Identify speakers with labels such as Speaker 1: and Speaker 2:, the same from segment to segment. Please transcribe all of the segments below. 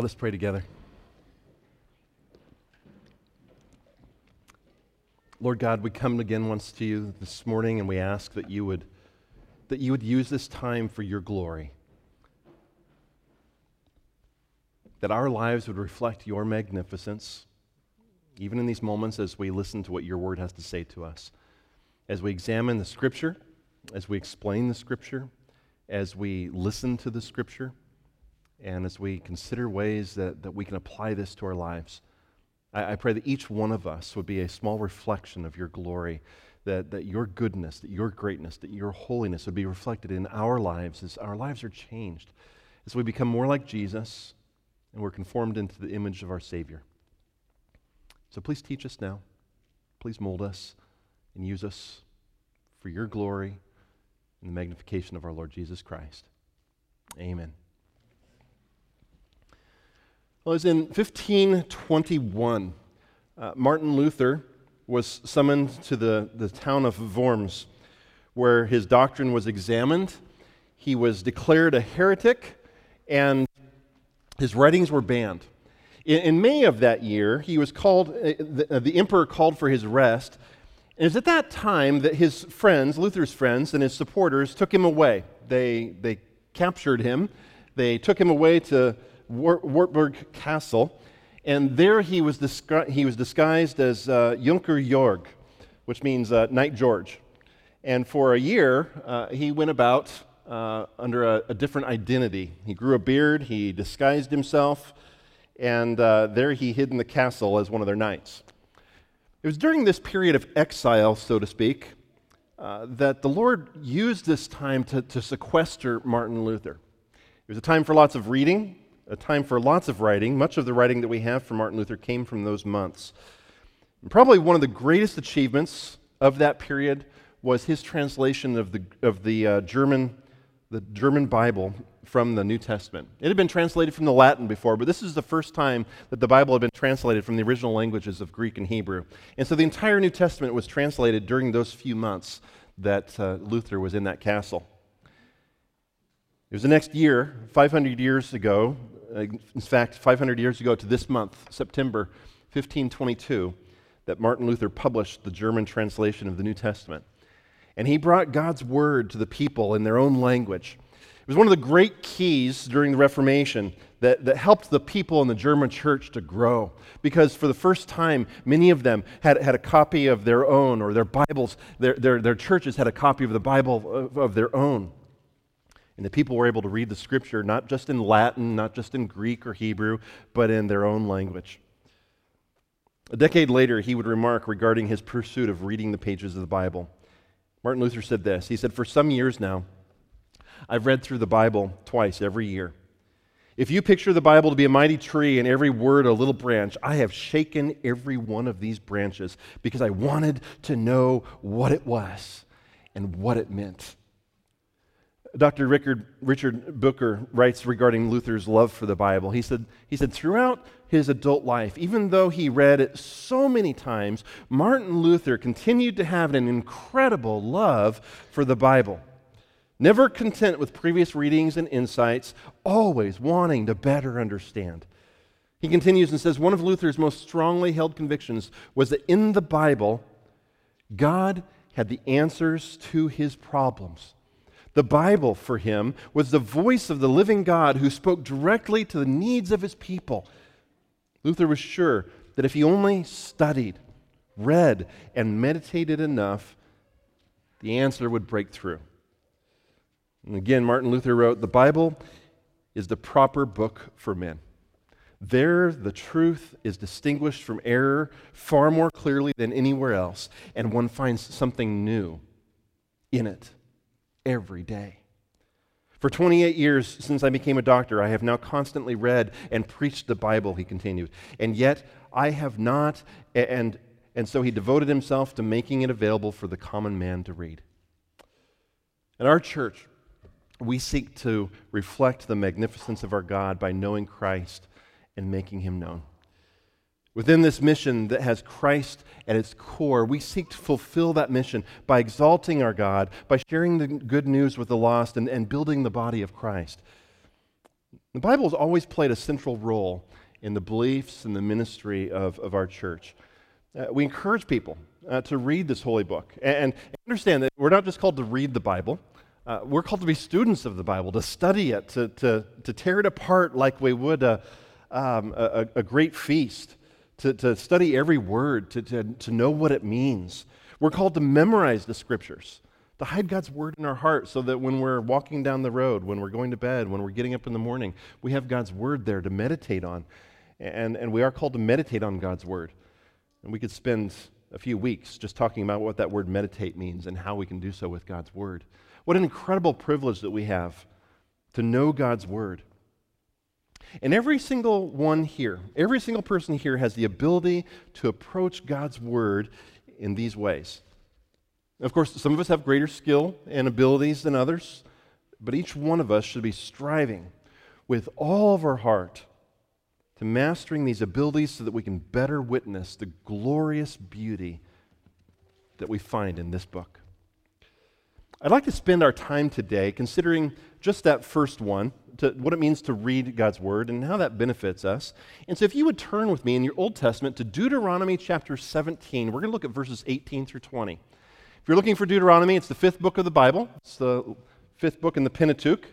Speaker 1: Let us pray together. Lord God, we come again once to you this morning and we ask that you would that you would use this time for your glory. That our lives would reflect your magnificence, even in these moments as we listen to what your word has to say to us. As we examine the scripture, as we explain the scripture, as we listen to the scripture, and as we consider ways that, that we can apply this to our lives. I, I pray that each one of us would be a small reflection of your glory, that, that your goodness, that your greatness, that your holiness would be reflected in our lives as our lives are changed, as we become more like Jesus and we're conformed into the image of our Savior. So please teach us now. Please mold us and use us for your glory and the magnification of our Lord Jesus Christ. Amen. Well, it was in 1521. Uh, Martin Luther was summoned to the, the town of Worms, where his doctrine was examined. He was declared a heretic, and his writings were banned. In, in May of that year, he was called, uh, the, uh, the emperor called for his arrest. And it was at that time that his friends, Luther's friends, and his supporters took him away. They, they captured him, they took him away to Wartburg Castle, and there he was, he was disguised as uh, Junker Jorg, which means uh, Knight George. And for a year, uh, he went about uh, under a, a, different identity. He grew a beard, he disguised himself, and uh, there he hid in the castle as one of their knights. It was during this period of exile, so to speak, uh, that the Lord used this time to, to sequester Martin Luther. It was a time for lots of reading, a time for lots of writing. Much of the writing that we have from Martin Luther came from those months. And probably one of the greatest achievements of that period was his translation of the, of the uh, German, the German Bible from the New Testament. It had been translated from the Latin before, but this is the first time that the Bible had been translated from the original languages of Greek and Hebrew. And so the entire New Testament was translated during those few months that uh, Luther was in that castle. It was the next year, 500 years ago, Uh, in fact, 500 years ago to this month, September 1522, that Martin Luther published the German translation of the New Testament. And he brought God's word to the people in their own language. It was one of the great keys during the Reformation that, that helped the people in the German church to grow. Because for the first time, many of them had, had a copy of their own, or their Bibles, their, their, their churches had a copy of the Bible of, of their own. And the people were able to read the scripture not just in Latin, not just in Greek or Hebrew, but in their own language. A decade later, he would remark regarding his pursuit of reading the pages of the Bible. Martin Luther said this He said, For some years now, I've read through the Bible twice every year. If you picture the Bible to be a mighty tree and every word a little branch, I have shaken every one of these branches because I wanted to know what it was and what it meant. Dr. Richard, Richard Booker writes regarding Luther's love for the Bible. He said, he said, throughout his adult life, even though he read it so many times, Martin Luther continued to have an incredible love for the Bible. Never content with previous readings and insights, always wanting to better understand. He continues and says, One of Luther's most strongly held convictions was that in the Bible, God had the answers to his problems. The Bible for him was the voice of the living God who spoke directly to the needs of his people. Luther was sure that if he only studied, read, and meditated enough, the answer would break through. And again, Martin Luther wrote The Bible is the proper book for men. There, the truth is distinguished from error far more clearly than anywhere else, and one finds something new in it every day. For 28 years since I became a doctor, I have now constantly read and preached the Bible, he continued. And yet I have not, and, and so he devoted himself to making it available for the common man to read. In our church, we seek to reflect the magnificence of our God by knowing Christ and making him known. Within this mission that has Christ at its core, we seek to fulfill that mission by exalting our God, by sharing the good news with the lost, and, and building the body of Christ. The Bible has always played a central role in the beliefs and the ministry of, of our church. Uh, we encourage people uh, to read this holy book and, and, understand that we're not just called to read the Bible, uh, we're called to be students of the Bible, to study it, to, to, to tear it apart like we would a, um, a, a, great feast, to, to study every word, to, to, to know what it means. We're called to memorize the scriptures, to hide God's word in our heart so that when we're walking down the road, when we're going to bed, when we're getting up in the morning, we have God's word there to meditate on. And, and we are called to meditate on God's word. And we could spend a few weeks just talking about what that word meditate means and how we can do so with God's word. What an incredible privilege that we have to know God's word. And every single one here, every single person here has the ability to approach God's word in these ways. Of course, some of us have greater skill and abilities than others, but each one of us should be striving with all of our heart to mastering these abilities so that we can better witness the glorious beauty that we find in this book. I'd like to spend our time today considering just that first one, to, what it means to read God's Word and how that benefits us. And so, if you would turn with me in your Old Testament to Deuteronomy chapter 17, we're going to look at verses 18 through 20. If you're looking for Deuteronomy, it's the fifth book of the Bible, it's the fifth book in the Pentateuch.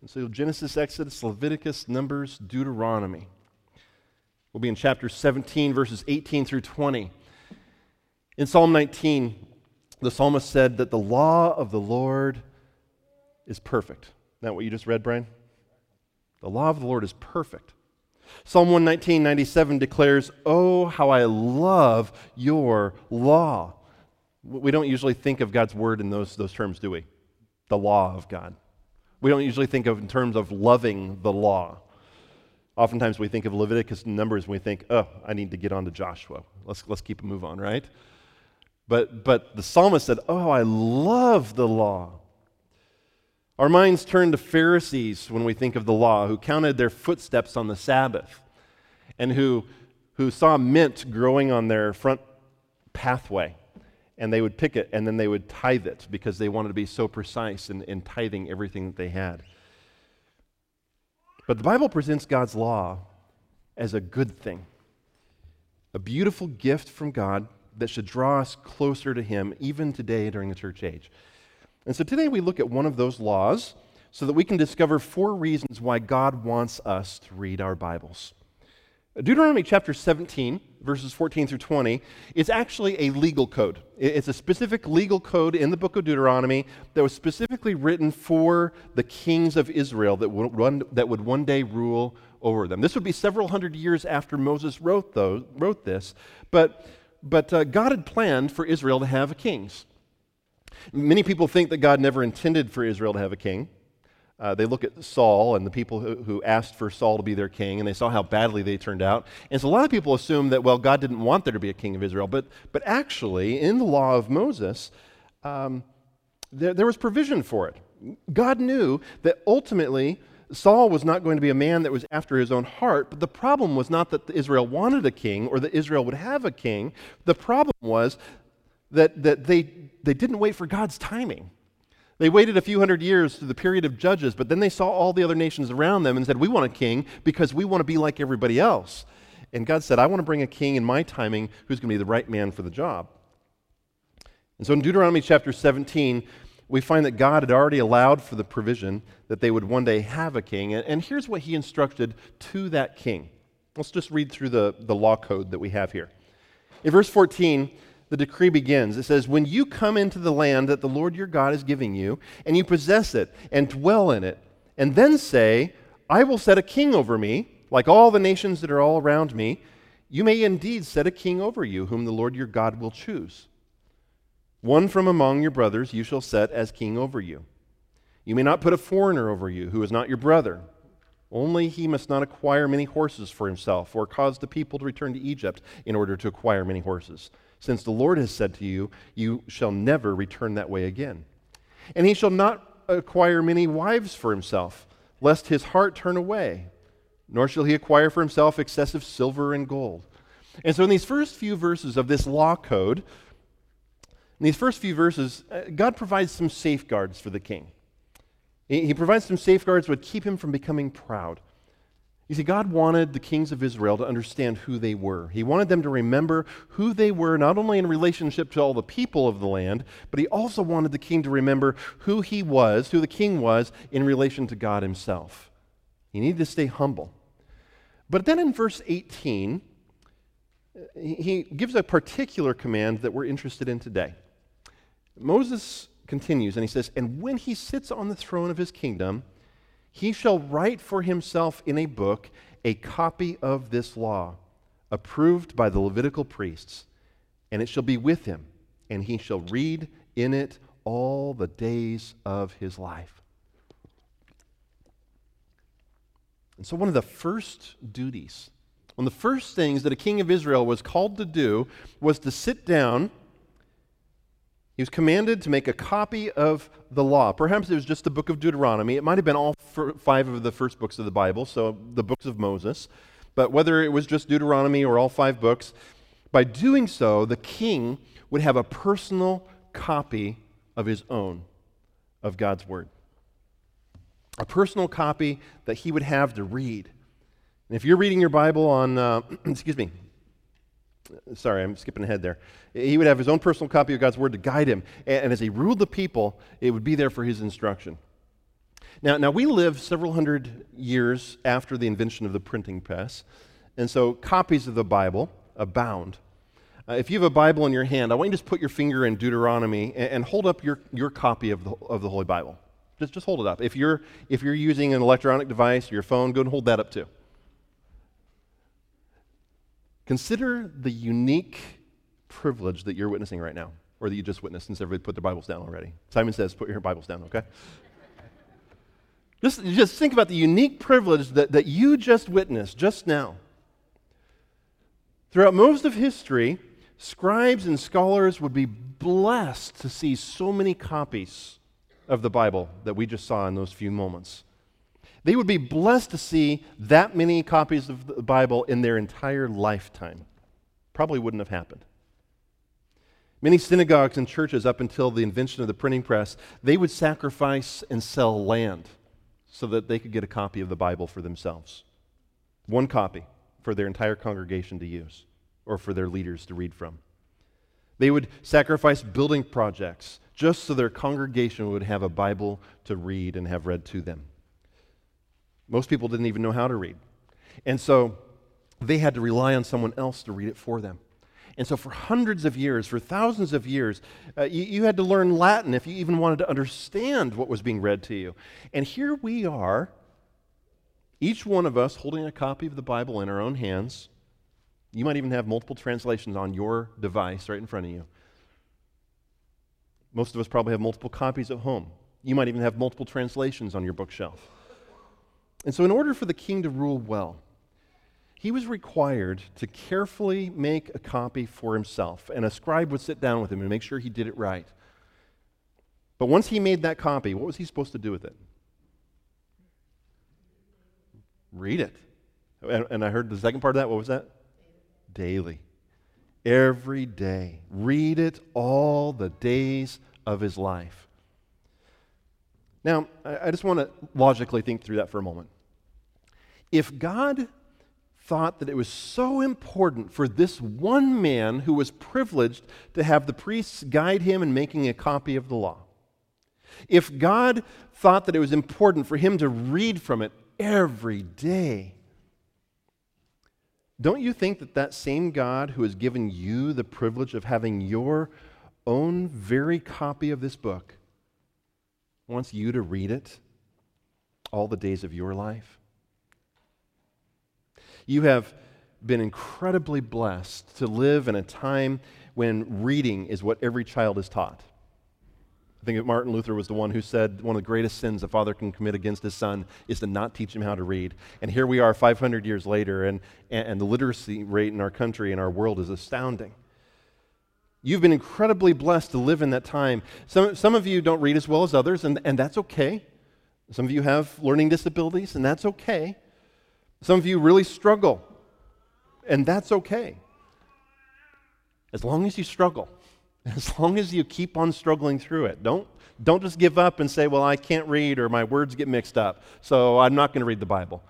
Speaker 1: And so, Genesis, Exodus, Leviticus, Numbers, Deuteronomy. We'll be in chapter 17, verses 18 through 20. In Psalm 19, the psalmist said that the law of the Lord is perfect. Isn't that what you just read, Brian? The law of the Lord is perfect. Psalm 119, 97 declares, Oh, how I love your law. We don't usually think of God's word in those, those terms, do we? The law of God. We don't usually think of in terms of loving the law. Oftentimes we think of Leviticus Numbers and we think, oh, I need to get on to Joshua. Let's, let's keep a move on, right? But, but the psalmist said, oh, I love the law. Our minds turn to Pharisees when we think of the law, who counted their footsteps on the Sabbath and who, who saw mint growing on their front pathway. And they would pick it and then they would tithe it because they wanted to be so precise in, in tithing everything that they had. But the Bible presents God's law as a good thing, a beautiful gift from God that should draw us closer to Him even today during the church age. And so today we look at one of those laws so that we can discover four reasons why God wants us to read our Bibles. Deuteronomy chapter 17, verses 14 through 20, is actually a legal code. It's a specific legal code in the book of Deuteronomy that was specifically written for the kings of Israel that would, run, that would one day rule over them. This would be several hundred years after Moses wrote, those, wrote this, but, but uh, God had planned for Israel to have kings. Many people think that God never intended for Israel to have a king. Uh, they look at Saul and the people who, who, asked for Saul to be their king, and they saw how badly they turned out. And so a lot of people assume that, well, God didn't want there to be a king of Israel. But, but actually, in the law of Moses, um, there, there was provision for it. God knew that ultimately Saul was not going to be a man that was after his own heart, but the problem was not that Israel wanted a king or that Israel would have a king. The problem was that, that they, they didn't wait for God's timing. They waited a few hundred years through the period of judges, but then they saw all the other nations around them and said, We want a king because we want to be like everybody else. And God said, I want to bring a king in my timing who's going to be the right man for the job. And so in Deuteronomy chapter 17, we find that God had already allowed for the provision that they would one day have a king. And here's what he instructed to that king. Let's just read through the, the law code that we have here. In verse 14, the decree begins. It says, When you come into the land that the Lord your God is giving you, and you possess it and dwell in it, and then say, I will set a king over me, like all the nations that are all around me, you may indeed set a king over you, whom the Lord your God will choose. One from among your brothers you shall set as king over you. You may not put a foreigner over you who is not your brother. Only he must not acquire many horses for himself, or cause the people to return to Egypt in order to acquire many horses since the Lord has said to you, You shall never return that way again. And he shall not acquire many wives for himself, lest his heart turn away, nor shall he acquire for himself excessive silver and gold. And so, in these first few verses of this law code, in these first few verses, uh, God provides some safeguards for the king. He provides some safeguards that would keep him from becoming proud. You see, God wanted the kings of Israel to understand who they were. He wanted them to remember who they were, not only in relationship to all the people of the land, but he also wanted the king to remember who he was, who the king was, in relation to God himself. He needed to stay humble. But then in verse 18, he gives a particular command that we're interested in today. Moses continues and he says, And when he sits on the throne of his kingdom, he shall write for himself in a book a copy of this law, approved by the Levitical priests, and it shall be with him, and he shall read in it all the days of his life. And so, one of the first duties, one of the first things that a king of Israel was called to do was to sit down. He was commanded to make a copy of the law. Perhaps it was just the book of Deuteronomy. It might have been all five of the first books of the Bible, so the books of Moses. But whether it was just Deuteronomy or all five books, by doing so, the king would have a personal copy of his own of God's Word a personal copy that he would have to read. And if you're reading your Bible on, uh, excuse me, sorry, I'm skipping ahead there. He would have his own personal copy of God's Word to guide him. And, as he ruled the people, it would be there for his instruction. Now, now, we live several hundred years after the invention of the printing press, and so copies of the Bible abound. Uh, if you have a Bible in your hand, I want you to just put your finger in Deuteronomy and, and hold up your, your copy of the, of the Holy Bible. Just, just hold it up. If you're, if you're using an electronic device, your phone, go and hold that up too. Consider the unique privilege that you're witnessing right now, or that you just witnessed since everybody put their Bibles down already. Simon says, put your Bibles down, okay? just, just think about the unique privilege that, that you just witnessed just now. Throughout most of history, scribes and scholars would be blessed to see so many copies of the Bible that we just saw in those few moments. They would be blessed to see that many copies of the Bible in their entire lifetime. Probably wouldn't have happened. Many synagogues and churches, up until the invention of the printing press, they would sacrifice and sell land so that they could get a copy of the Bible for themselves. One copy for their entire congregation to use or for their leaders to read from. They would sacrifice building projects just so their congregation would have a Bible to read and have read to them. Most people didn't even know how to read. And so they had to rely on someone else to read it for them. And so, for hundreds of years, for thousands of years, uh, you, you, had to learn Latin if you even wanted to understand what was being read to you. And here we are, each one of us holding a copy of the Bible in our own hands. You might even have multiple translations on your device right in front of you. Most of us probably have multiple copies at home. You might even have multiple translations on your bookshelf. And so, in order for the king to rule well, he was required to carefully make a copy for himself, and a scribe would sit down with him and make sure he did it right. But once he made that copy, what was he supposed to do with it? Read it. And, and I heard the second part of that. What was that? Daily every day. Read it all the days of his life. Now, I just want to logically think through that for a moment. If God thought that it was so important for this one man who was privileged to have the priests guide him in making a copy of the law, if God thought that it was important for him to read from it every day, don't you think that that same God who has given you the privilege of having your own very copy of this book wants you to read it all the days of your life? You have been incredibly blessed to live in a time when reading is what every child is taught. I think that Martin Luther was the one who said one of the greatest sins a father can commit against his son is to not teach him how to read. And here we are 500 years later, and, and the literacy rate in our country and our world is astounding. You've been incredibly blessed to live in that time. Some, some of you don't read as well as others, and, and that's okay. Some of you have learning disabilities, and that's okay. Some of you really struggle, and that's okay. As long as you struggle. As long as you keep on struggling through it. Don't, don't just give up and say, well, I can't read or my words get mixed up, so I'm not going to read the Bible.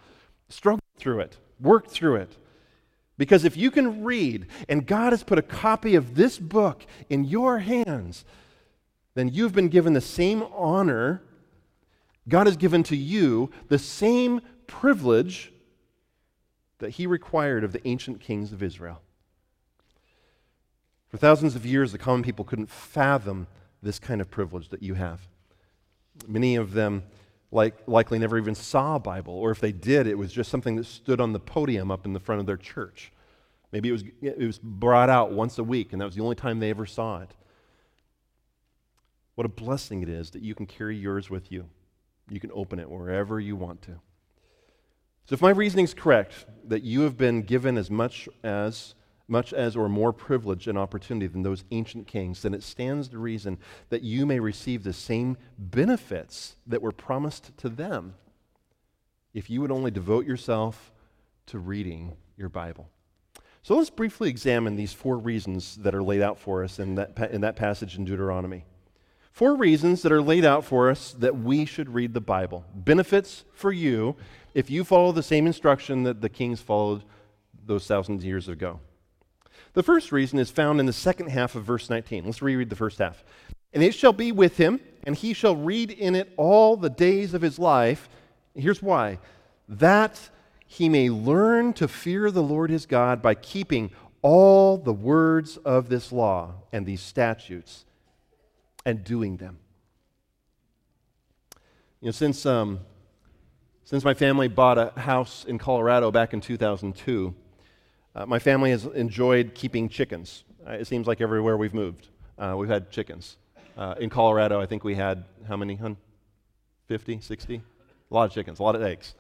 Speaker 1: Struggle through it. Work through it. Because if you can read and God has put a copy of this book in your hands, then you've been given the same honor. God has given to you the same privilege that He required of the ancient kings of Israel. For thousands of years, the common people couldn't fathom this kind of privilege that you have. Many of them like, likely never even saw a Bible, or if they did, it was just something that stood on the podium up in the front of their church. Maybe it was, it was brought out once a week, and that was the only time they ever saw it. What a blessing it is that you can carry yours with you. You can open it wherever you want to. So, if my reasoning is correct, that you have been given as much as much as or more privilege and opportunity than those ancient kings, then it stands to reason that you may receive the same benefits that were promised to them if you would only devote yourself to reading your Bible. So let's briefly examine these four reasons that are laid out for us in that, in that passage in Deuteronomy. Four reasons that are laid out for us that we should read the Bible. Benefits for you if you follow the same instruction that the kings followed those thousands of years ago. The first reason is found in the second half of verse 19. Let's reread the first half. And it shall be with him, and he shall read in it all the days of his life. Here's why that he may learn to fear the Lord his God by keeping all the words of this law and these statutes and doing them. You know, since, um, since my family bought a house in Colorado back in 2002, uh, my family has enjoyed keeping chickens. Uh, it seems like everywhere we've moved, uh, we've had chickens. Uh, in Colorado, I think we had how many, hun? 50, 60? A lot of chickens, a lot of eggs.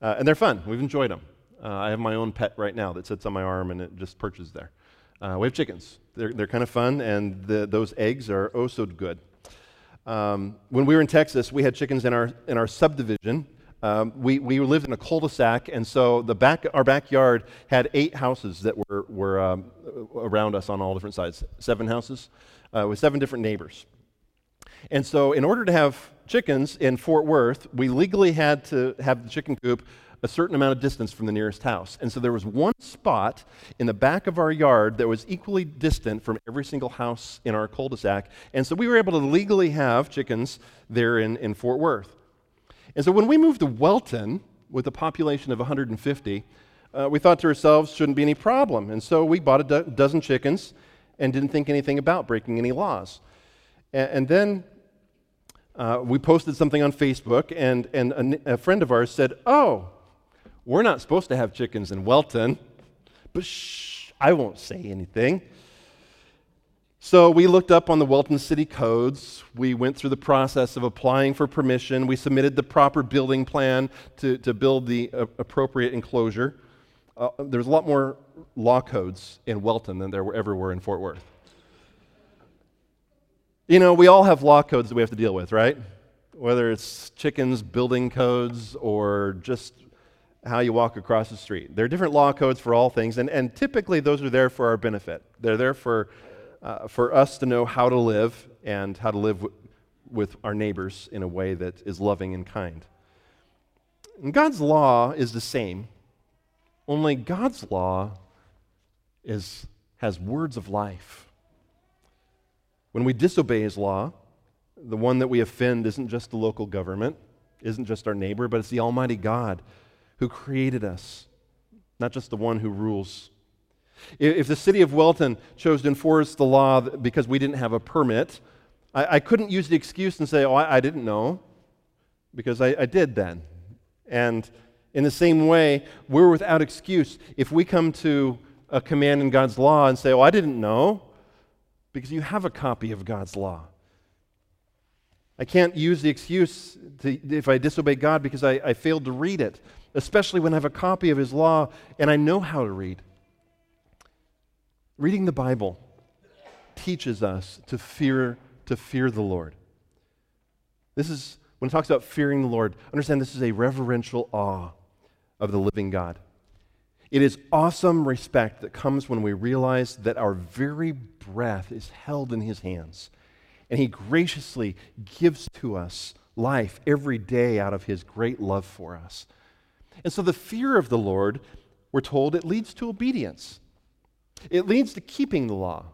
Speaker 1: Uh, and they're fun. We've enjoyed them. Uh, I have my own pet right now that sits on my arm and it just perches there. we have chickens. They're, they're kind of fun, and the, those eggs are oh so good. Um, when we were in Texas, we had chickens in our, in our subdivision um, we, we lived in a cul-de-sac, and so the back, our backyard had eight houses that were, were um, around us on all different sides. Seven houses uh, with seven different neighbors. And so, in order to have chickens in Fort Worth, we legally had to have the chicken coop a certain amount of distance from the nearest house. And so there was one spot in the back of our yard that was equally distant from every single house in our cul de sac. And so we were able to legally have chickens there in, in Fort Worth. And so when we moved to Welton with a population of 150, uh, we thought to ourselves, shouldn't be any problem. And so we bought a do- dozen chickens and didn't think anything about breaking any laws. And, and then uh, we posted something on Facebook, and, and a, a, friend of ours said, Oh, we're not supposed to have chickens in Welton, but shh, I won't say anything. So we looked up on the Welton City codes. We went through the process of applying for permission. We submitted the proper building plan to, to build the uh, appropriate enclosure. Uh, there's a lot more law codes in Welton than there ever were in Fort Worth. You know, we all have law codes that we have to deal with, right? Whether it's chickens, building codes, or just how you walk across the street. There are different law codes for all things, and, and typically those are there for our benefit. They're there for uh, for us to know how to live and how to live w- with our neighbors in a way that is loving and kind. And God's law is the same, only God's law is, has words of life. When we disobey His law, the one that we offend isn't just the local government, isn't just our neighbor, but it's the Almighty God who created us, not just the one who rules if the city of Welton chose to enforce the law because we didn't have a permit, I, I couldn't use the excuse and say, oh, I, I didn't know, because I, I did then. And in the same way, we're without excuse if we come to a command in God's law and say, oh, I didn't know, because you have a copy of God's law. I can't use the excuse to, if I disobey God because I, I failed to read it, especially when I have a copy of His law and I know how to read. Reading the Bible teaches us to fear, to fear the Lord. This is, when it talks about fearing the Lord, understand this is a reverential awe of the living God. It is awesome respect that comes when we realize that our very breath is held in His hands. And He graciously gives to us life every day out of His great love for us. And so the fear of the Lord, we're told, it leads to obedience. It leads to keeping the law.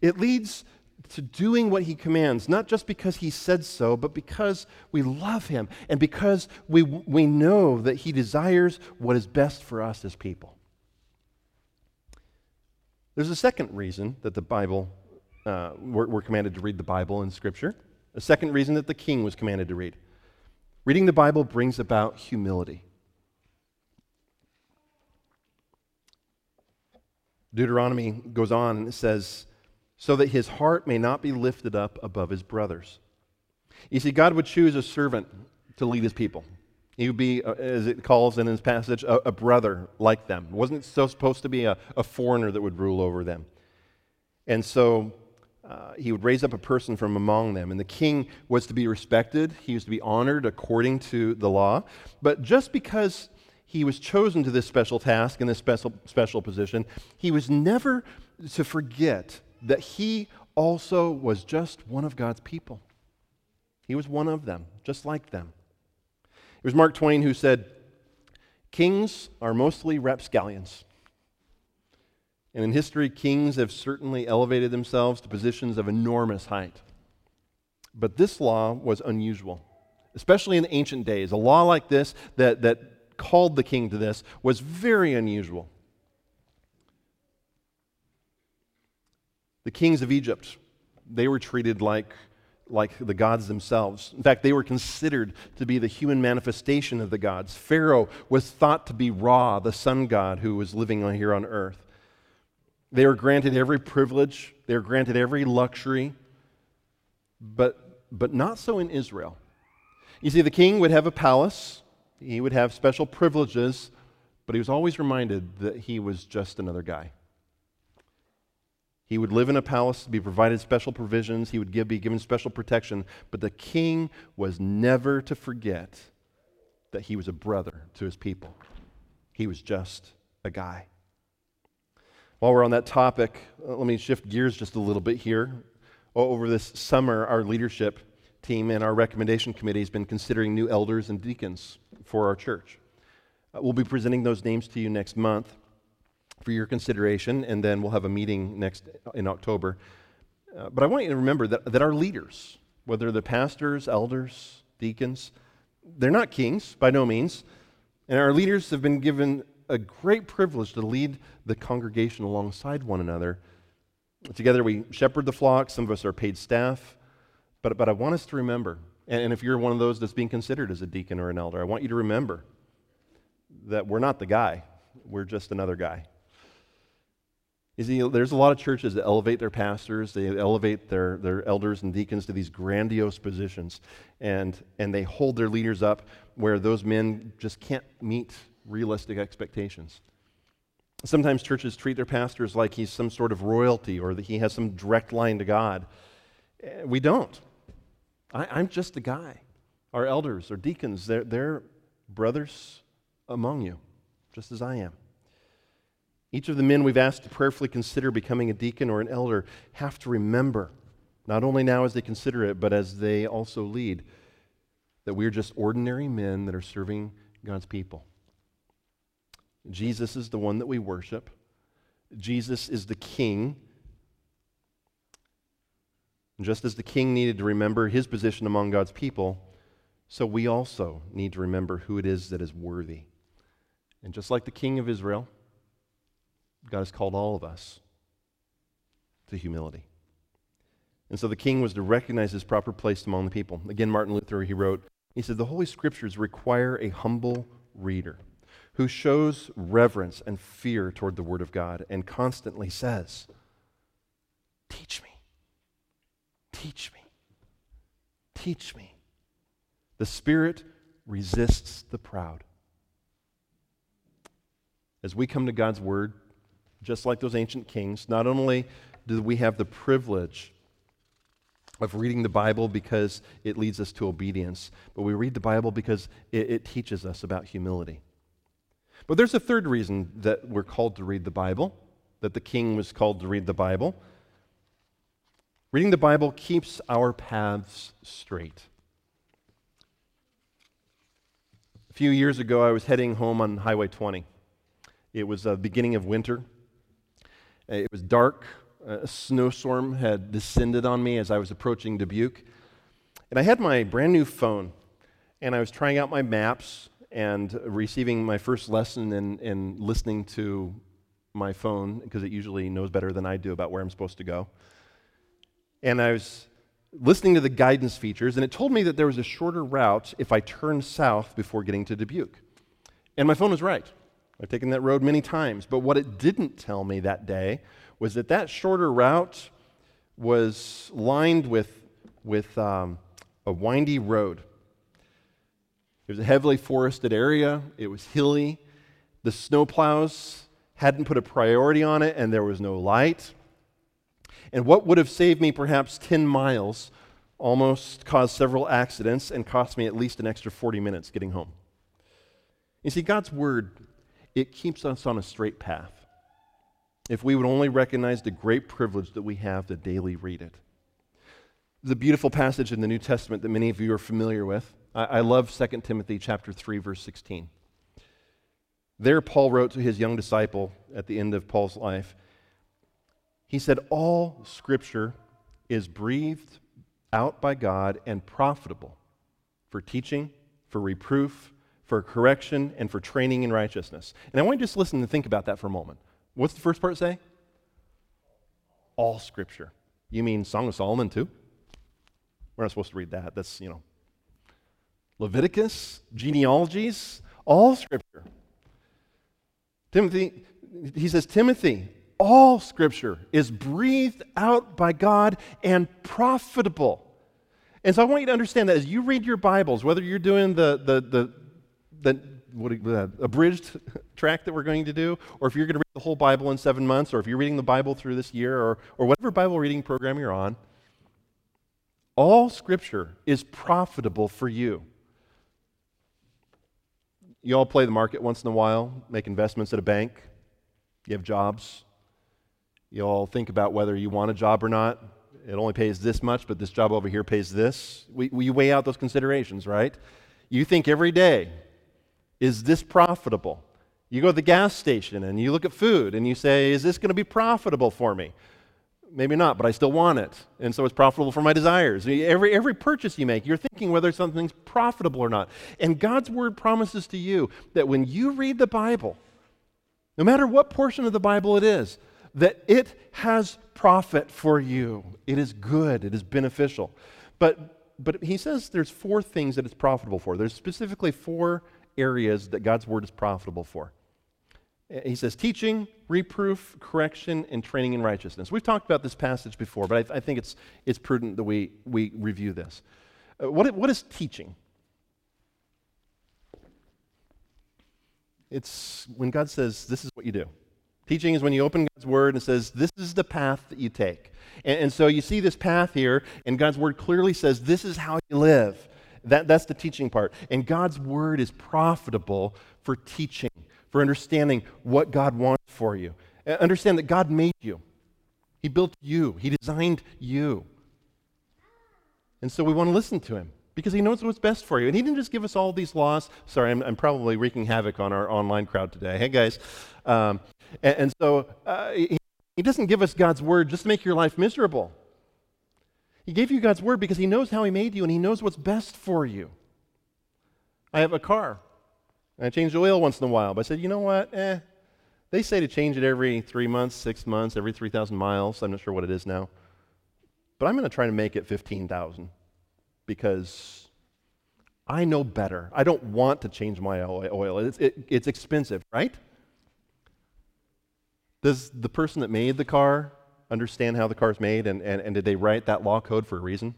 Speaker 1: It leads to doing what he commands, not just because he said so, but because we love him and because we, we know that he desires what is best for us as people. There's a second reason that the Bible, uh, we're, we're commanded to read the Bible in Scripture. A second reason that the king was commanded to read. Reading the Bible brings about humility. Deuteronomy goes on and it says, so that his heart may not be lifted up above his brothers. You see, God would choose a servant to lead his people. He would be, uh, as it calls in his passage, a, a brother like them. It wasn't so supposed to be a, a, foreigner that would rule over them. And so uh, he would raise up a person from among them. And the king was to be respected, he was to be honored according to the law. But just because he was chosen to this special task and this special, special position, he was never to forget that he also was just one of God's people. He was one of them, just like them. It was Mark Twain who said, Kings are mostly rapscallions. And in history, kings have certainly elevated themselves to positions of enormous height. But this law was unusual, especially in the ancient days. A law like this that, that called the king to this was very unusual. The kings of Egypt, they were treated like, like the gods themselves. In fact, they were considered to be the human manifestation of the gods. Pharaoh was thought to be Ra, the sun god who was living here on earth. They were granted every privilege, they were granted every luxury, but, but not so in Israel. You see, the king would have a palace, he would have special privileges, but he was always reminded that he was just another guy. He would live in a palace, be provided special provisions, he would give, be given special protection, but the king was never to forget that he was a brother to his people. He was just a guy. While we're on that topic, uh, let me shift gears just a little bit here. Over this summer, our leadership team and our recommendation committee has been considering new elders and deacons for our church. Uh, we'll be presenting those names to you next month for your consideration, and then we'll have a meeting next in October. Uh, but I want you to remember that, that our leaders, whether the pastors, elders, deacons, they're not kings by no means. And our leaders have been given a great privilege to lead the congregation alongside one another. Together we shepherd the flock. Some of us are paid staff. But, but I want us to remember, and, and if you're one of those that's being considered as a deacon or an elder, I want you to remember that we're not the guy, we're just another guy. You see, there's a lot of churches that elevate their pastors, they elevate their, their elders and deacons to these grandiose positions, and, and they hold their leaders up where those men just can't meet realistic expectations. Sometimes churches treat their pastors like he's some sort of royalty or that he has some direct line to God. Eh, we don't. I, am just a guy. Our elders, our deacons, they're, they're brothers among you, just as I am. Each of the men we've asked to prayerfully consider becoming a deacon or an elder have to remember, not only now as they consider it, but as they also lead, that we're just ordinary men that are serving God's people. Jesus is the one that we worship. Jesus is the king. And just as the king needed to remember his position among God's people, so we also need to remember who it is that is worthy. And just like the king of Israel, God has called all of us to humility. And so the king was to recognize his proper place among the people. Again, Martin Luther, he wrote, he said, The Holy Scriptures require a humble reader who shows reverence and fear toward the Word of God and constantly says, Teach me, teach me, teach me. The Spirit resists the proud. As we come to God's Word, just like those ancient kings, not only do we have the privilege of reading the Bible because it leads us to obedience, but we read the Bible because it, it, teaches us about humility. But there's a third reason that we're called to read the Bible, that the king was called to read the Bible. Reading the Bible keeps our paths straight. A few years ago, I was heading home on Highway 20. It was the beginning of winter. Uh, it was dark. Uh, a snowstorm had descended on me as I was approaching Dubuque. And I had my brand new phone, and I was trying out my maps and receiving my first lesson in, in listening to my phone because it usually knows better than I do about where I'm supposed to go. And I was listening to the guidance features, and it told me that there was a shorter route if I turned south before getting to Dubuque. And my phone was right. I've taken that road many times. But what it didn't tell me that day was that that shorter route was lined with, with um, a windy road. It was a heavily forested area, it was hilly. The snowplows hadn't put a priority on it, and there was no light. And what would have saved me perhaps 10 miles almost caused several accidents and cost me at least an extra 40 minutes getting home. You see, God's Word, it keeps us on a straight path. If we would only recognize the great privilege that we have to daily read it. The beautiful passage in the New Testament that many of you are familiar with. I, I love 2 Timothy chapter 3, verse 16. There, Paul wrote to his young disciple at the end of Paul's life. He said, All scripture is breathed out by God and profitable for teaching, for reproof, for correction, and for training in righteousness. And I want you to just listen and think about that for a moment. What's the first part say? All scripture. You mean Song of Solomon too? We're not supposed to read that. That's, you know, Leviticus, genealogies, all scripture. Timothy, he says, Timothy, all scripture is breathed out by God and profitable. And so I want you to understand that as you read your Bibles, whether you're doing the, the, the, the what, uh, abridged track that we're going to do, or if you're going to read the whole Bible in seven months, or if you're reading the Bible through this year, or, or whatever Bible reading program you're on, all scripture is profitable for you you all play the market once in a while, make investments at a bank, you have jobs. You all think about whether you want a job or not. It only pays this much, but this job over here pays this. We, we weigh out those considerations, right? You think every day, is this profitable? You go to the gas station and you look at food and you say, is this going to be profitable for me? maybe not, but I still want it. And so it's profitable for my desires. Every, every purchase you make, you're thinking whether something's profitable or not. And God's word promises to you that when you read the Bible, no matter what portion of the Bible it is, that it has profit for you. It is good, it is beneficial. But, but he says there's four things that it's profitable for. There's specifically four areas that God's word is profitable for. He says teaching, reproof, correction, and training in righteousness. We've talked about this passage before, but I, I think it's, it's prudent that we, we review this. Uh, what, what is teaching? It's when God says, This is what you do. Teaching is when you open God's word and says, This is the path that you take. And, and so you see this path here, and God's word clearly says, This is how you live. That, that's the teaching part. And God's word is profitable for teaching for understanding what God wants for you. Understand that God made you, He built you, He designed you. And so we want to listen to Him because He knows what's best for you. And He didn't just give us all these laws. Sorry, I'm, I'm probably wreaking havoc on our online crowd today. Hey, guys. Um, and, and, so uh, he, he doesn't give us God's word just to make your life miserable. He gave you God's word because He knows how He made you and He knows what's best for you. I have a car. And I change the oil once in a while. But I said, you know what? Eh. They say to change it every three months, six months, every 3,000 miles. I'm not sure what it is now. But I'm going to try to make it 15,000 because I know better. I don't want to change my oil. It's, it, it's expensive, right? Does the person that made the car understand how the car is made and, and, and did they write that law code for a reason?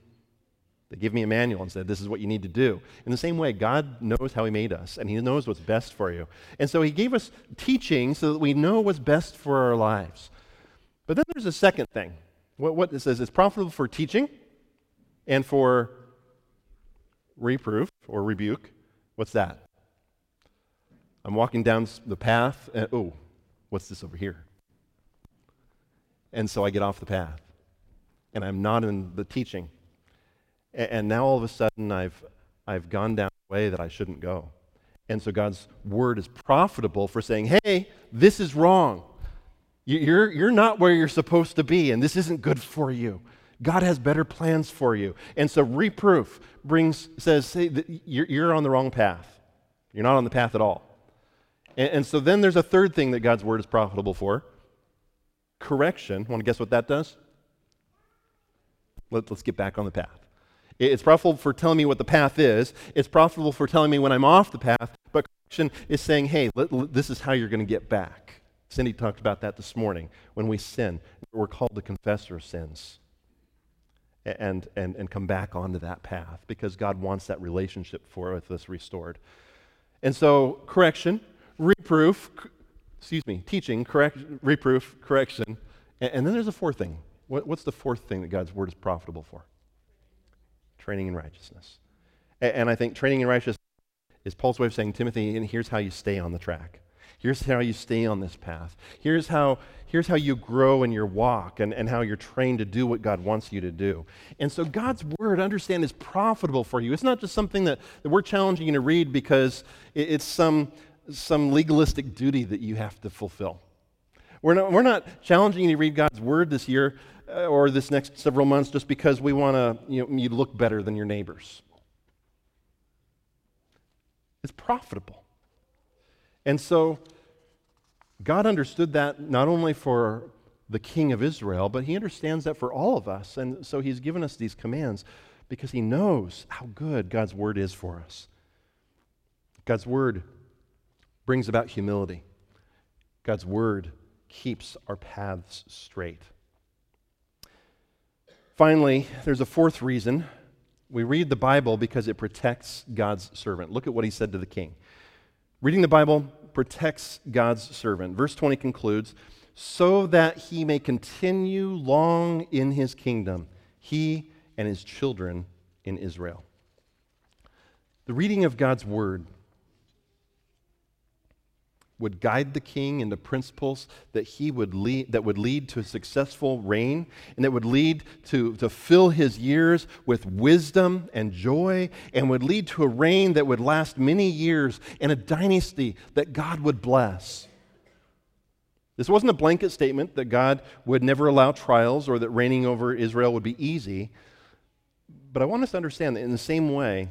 Speaker 1: They give me a manual and said, This is what you need to do. In the same way, God knows how He made us, and He knows what's best for you. And so He gave us teaching so that we know what's best for our lives. But then there's a second thing. What, what it says is profitable for teaching and for reproof or rebuke. What's that? I'm walking down the path, and oh, what's this over here? And so I get off the path, and I'm not in the teaching. And now all of a sudden, I've, I've gone down a way that I shouldn't go. And so God's word is profitable for saying, hey, this is wrong. You're, you're not where you're supposed to be, and this isn't good for you. God has better plans for you. And so reproof brings, says, you're on the wrong path. You're not on the path at all. And, and so then there's a third thing that God's word is profitable for correction. Want to guess what that does? Let, us get back on the path. It's profitable for telling me what the path is. It's profitable for telling me when I'm off the path. But correction is saying, hey, this is how you're going to get back. Cindy talked about that this morning. When we sin, we're called to confess our sins and, and, and come back onto that path because God wants that relationship for us restored. And so, correction, reproof, excuse me, teaching, correct, reproof, correction. And, and then there's a fourth thing. What, what's the fourth thing that God's word is profitable for? Training in righteousness. And, and I think training in righteousness is Paul's way of saying, Timothy, and here's how you stay on the track. Here's how you stay on this path. Here's how, here's how you grow in your walk and, and how you're trained to do what God wants you to do. And so God's word, understand, is profitable for you. It's not just something that, that we're challenging you to read because it, it's some, some legalistic duty that you have to fulfill. We're not, we're not challenging you to read God's word this year uh, or this next several months just because we want to, you know, you look better than your neighbors. It's profitable. And so God understood that not only for the king of Israel, but he understands that for all of us. And so he's given us these commands because he knows how good God's word is for us. God's word brings about humility. God's word keeps our paths straight. Finally, there's a fourth reason. We read the Bible because it protects God's servant. Look at what he said to the king. Reading the Bible protects God's servant. Verse 20 concludes so that he may continue long in his kingdom, he and his children in Israel. The reading of God's word would guide the king into principles that he would lead that would lead to a successful reign and that would lead to, to fill his years with wisdom and joy and would lead to a reign that would last many years and a dynasty that God would bless. This wasn't a blanket statement that God would never allow trials or that reigning over Israel would be easy. But I want us to understand that in the same way,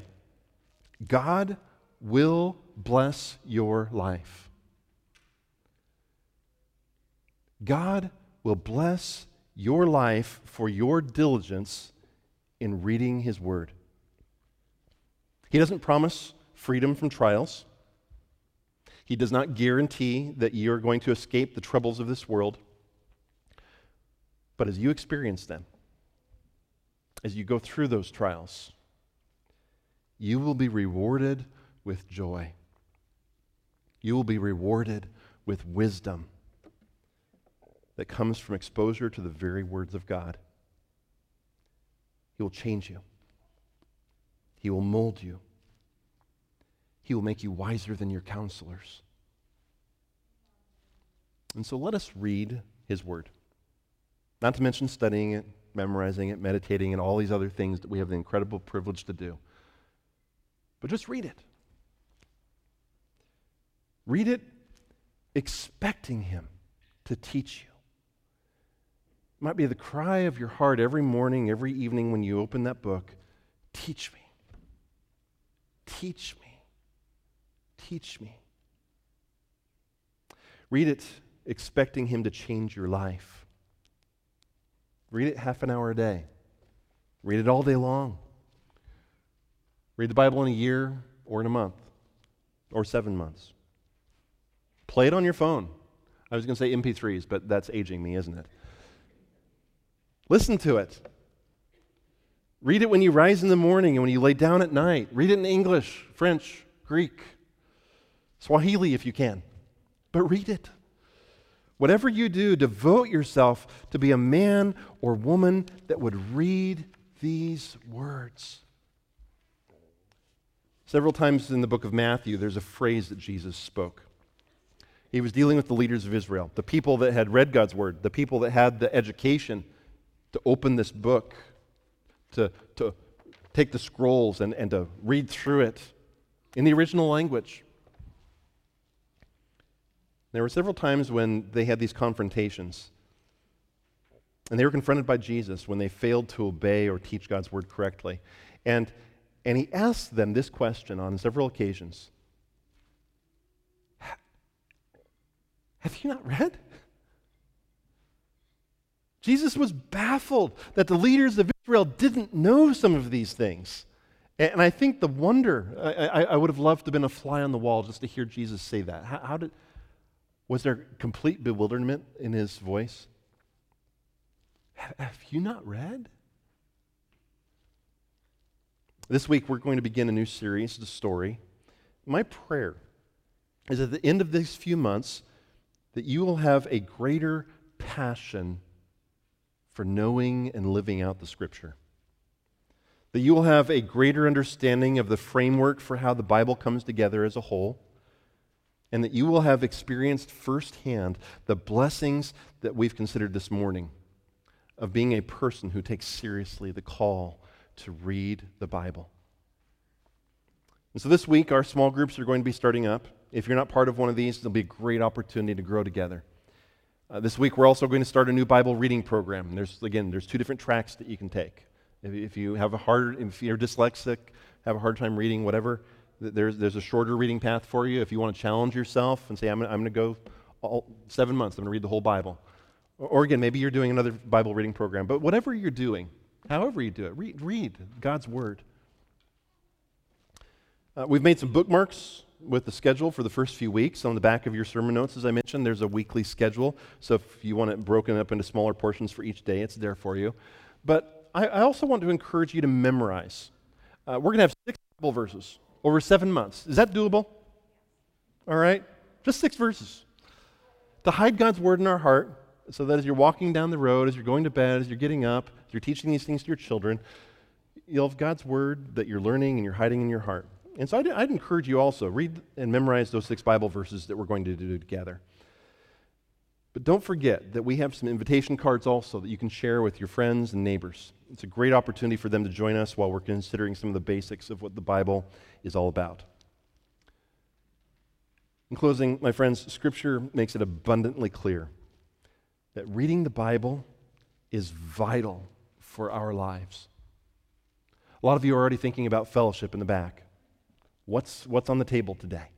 Speaker 1: God will bless your life. God will bless your life for your diligence in reading His Word. He doesn't promise freedom from trials. He does not guarantee that you're going to escape the troubles of this world. But as you experience them, as you go through those trials, you will be rewarded with joy. You will be rewarded with wisdom that comes from exposure to the very words of God. He will change you, He will mold you, He will make you wiser than your counselors. And so let us read His Word. Not to mention studying it, memorizing it, meditating, and all these other things that we have the incredible privilege to do. But just read it. Read it expecting Him to teach you might be the cry of your heart every morning, every evening when you open that book teach me. Teach me. Teach me. Read it expecting Him to change your life. Read it half an hour a day. Read it all day long. Read the Bible in a year or in a month or seven months. Play it on your phone. I was going to say MP3s, but that's aging me, isn't it? Listen to it. Read it when you rise in the morning and when you lay down at night. Read it in English, French, Greek, Swahili if you can. But read it. Whatever you do, devote yourself to be a man or woman that would read these words. Several times in the book of Matthew, there's a phrase that Jesus spoke. He was dealing with the leaders of Israel, the people that had read God's word, the people that had the education to open this book, to, to take the scrolls and, and to read through it in the original language. There were several times when they had these confrontations. And they were confronted by Jesus when they failed to obey or teach God's word correctly. And, and he asked them this question on several occasions Have you not read? Jesus was baffled that the leaders of Israel didn't know some of these things. And I think the wonder, I, I, would have loved to have been a fly on the wall just to hear Jesus say that. How, how did, was there complete bewilderment in his voice? Have you not read? This week we're going to begin a new series, The Story. My prayer is at the end of these few months that you will have a greater passion for knowing and living out the Scripture. That you will have a greater understanding of the framework for how the Bible comes together as a whole. And that you will have experienced firsthand the blessings that we've considered this morning of being a person who takes seriously the call to read the Bible. And so this week, our small groups are going to be starting up. If you're not part of one of these, there'll be a great opportunity to grow together. Uh, this week, we're also going to start a new Bible reading program. There's, again, there's two different tracks that you can take. If, if you have a hard, if you're dyslexic, have a hard time reading, whatever, there's, there's a shorter reading path for you. If you want to challenge yourself and say, I'm, I'm going to go all, seven months, I'm going to read the whole Bible. Or, or again, maybe you're doing another Bible reading program. But whatever you're doing, however you do it, read, read God's Word. Uh, we've made some bookmarks with the schedule for the first few weeks. On the back of your sermon notes, as I mentioned, there's a weekly schedule. So if you want it broken up into smaller portions for each day, it's there for you. But I, I also want to encourage you to memorize. Uh, we're going to have six Bible verses over seven months. Is that doable? All right? Just six verses. To hide God's word in our heart so that as you're walking down the road, as you're going to bed, as you're getting up, as you're teaching these things to your children, you'll have God's word that you're learning and you're hiding in your heart. And so I'd, I'd, encourage you also read and memorize those six Bible verses that we're going to do together. But don't forget that we have some invitation cards also that you can share with your friends and neighbors. It's a great opportunity for them to join us while we're considering some of the basics of what the Bible is all about. In closing, my friends, Scripture makes it abundantly clear that reading the Bible is vital for our lives. A lot of you are already thinking about fellowship in the back. What's, what's on the table today?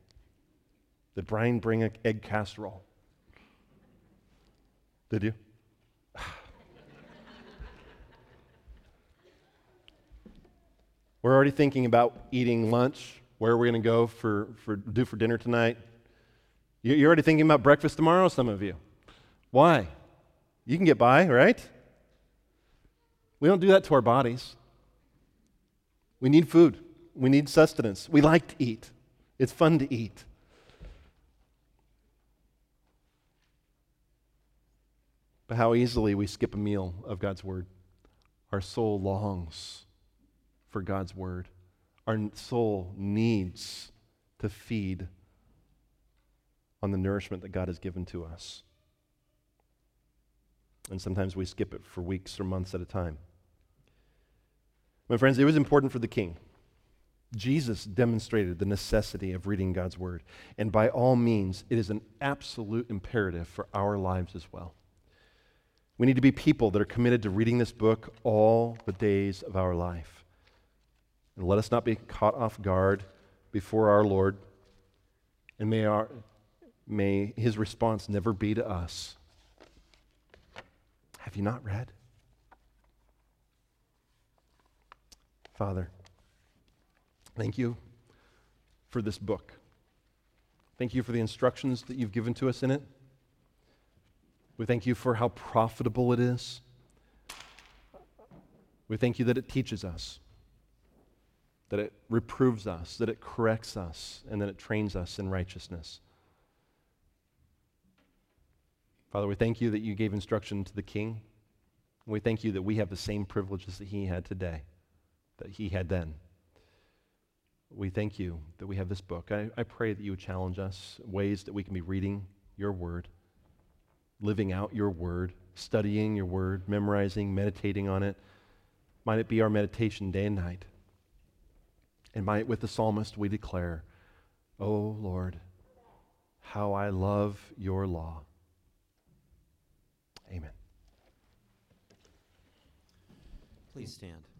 Speaker 1: Did Brian bring an egg casserole? Did you? We're already thinking about eating lunch, where are we're going to go for, for do for dinner tonight. You're already thinking about breakfast tomorrow, some of you. Why? You can get by, right? We don't do that to our bodies. We need food. We need sustenance. We like to eat. It's fun to eat. But how easily we skip a meal of God's Word. Our soul longs for God's Word. Our soul needs to feed on the nourishment that God has given to us. And sometimes we skip it for weeks or months at a time. My friends, it was important for the king. Jesus demonstrated the necessity of reading God's word. And by all means, it is an absolute imperative for our lives as well. We need to be people that are committed to reading this book all the days of our life. And let us not be caught off guard before our Lord. And may, our, may his response never be to us Have you not read? Father, Thank you for this book. Thank you for the instructions that you've given to us in it. We thank you for how profitable it is. We thank you that it teaches us, that it reproves us, that it corrects us, and that it trains us in righteousness. Father, we thank you that you gave instruction to the king. We thank you that we have the same privileges that he had today, that he had then we thank you that we have this book. I, I pray that you would challenge us ways that we can be reading your word, living out your word, studying your word, memorizing, meditating on it. Might it be our meditation day and night. And might, with the psalmist, we declare, Oh Lord, how I love your law. Amen.
Speaker 2: Please stand.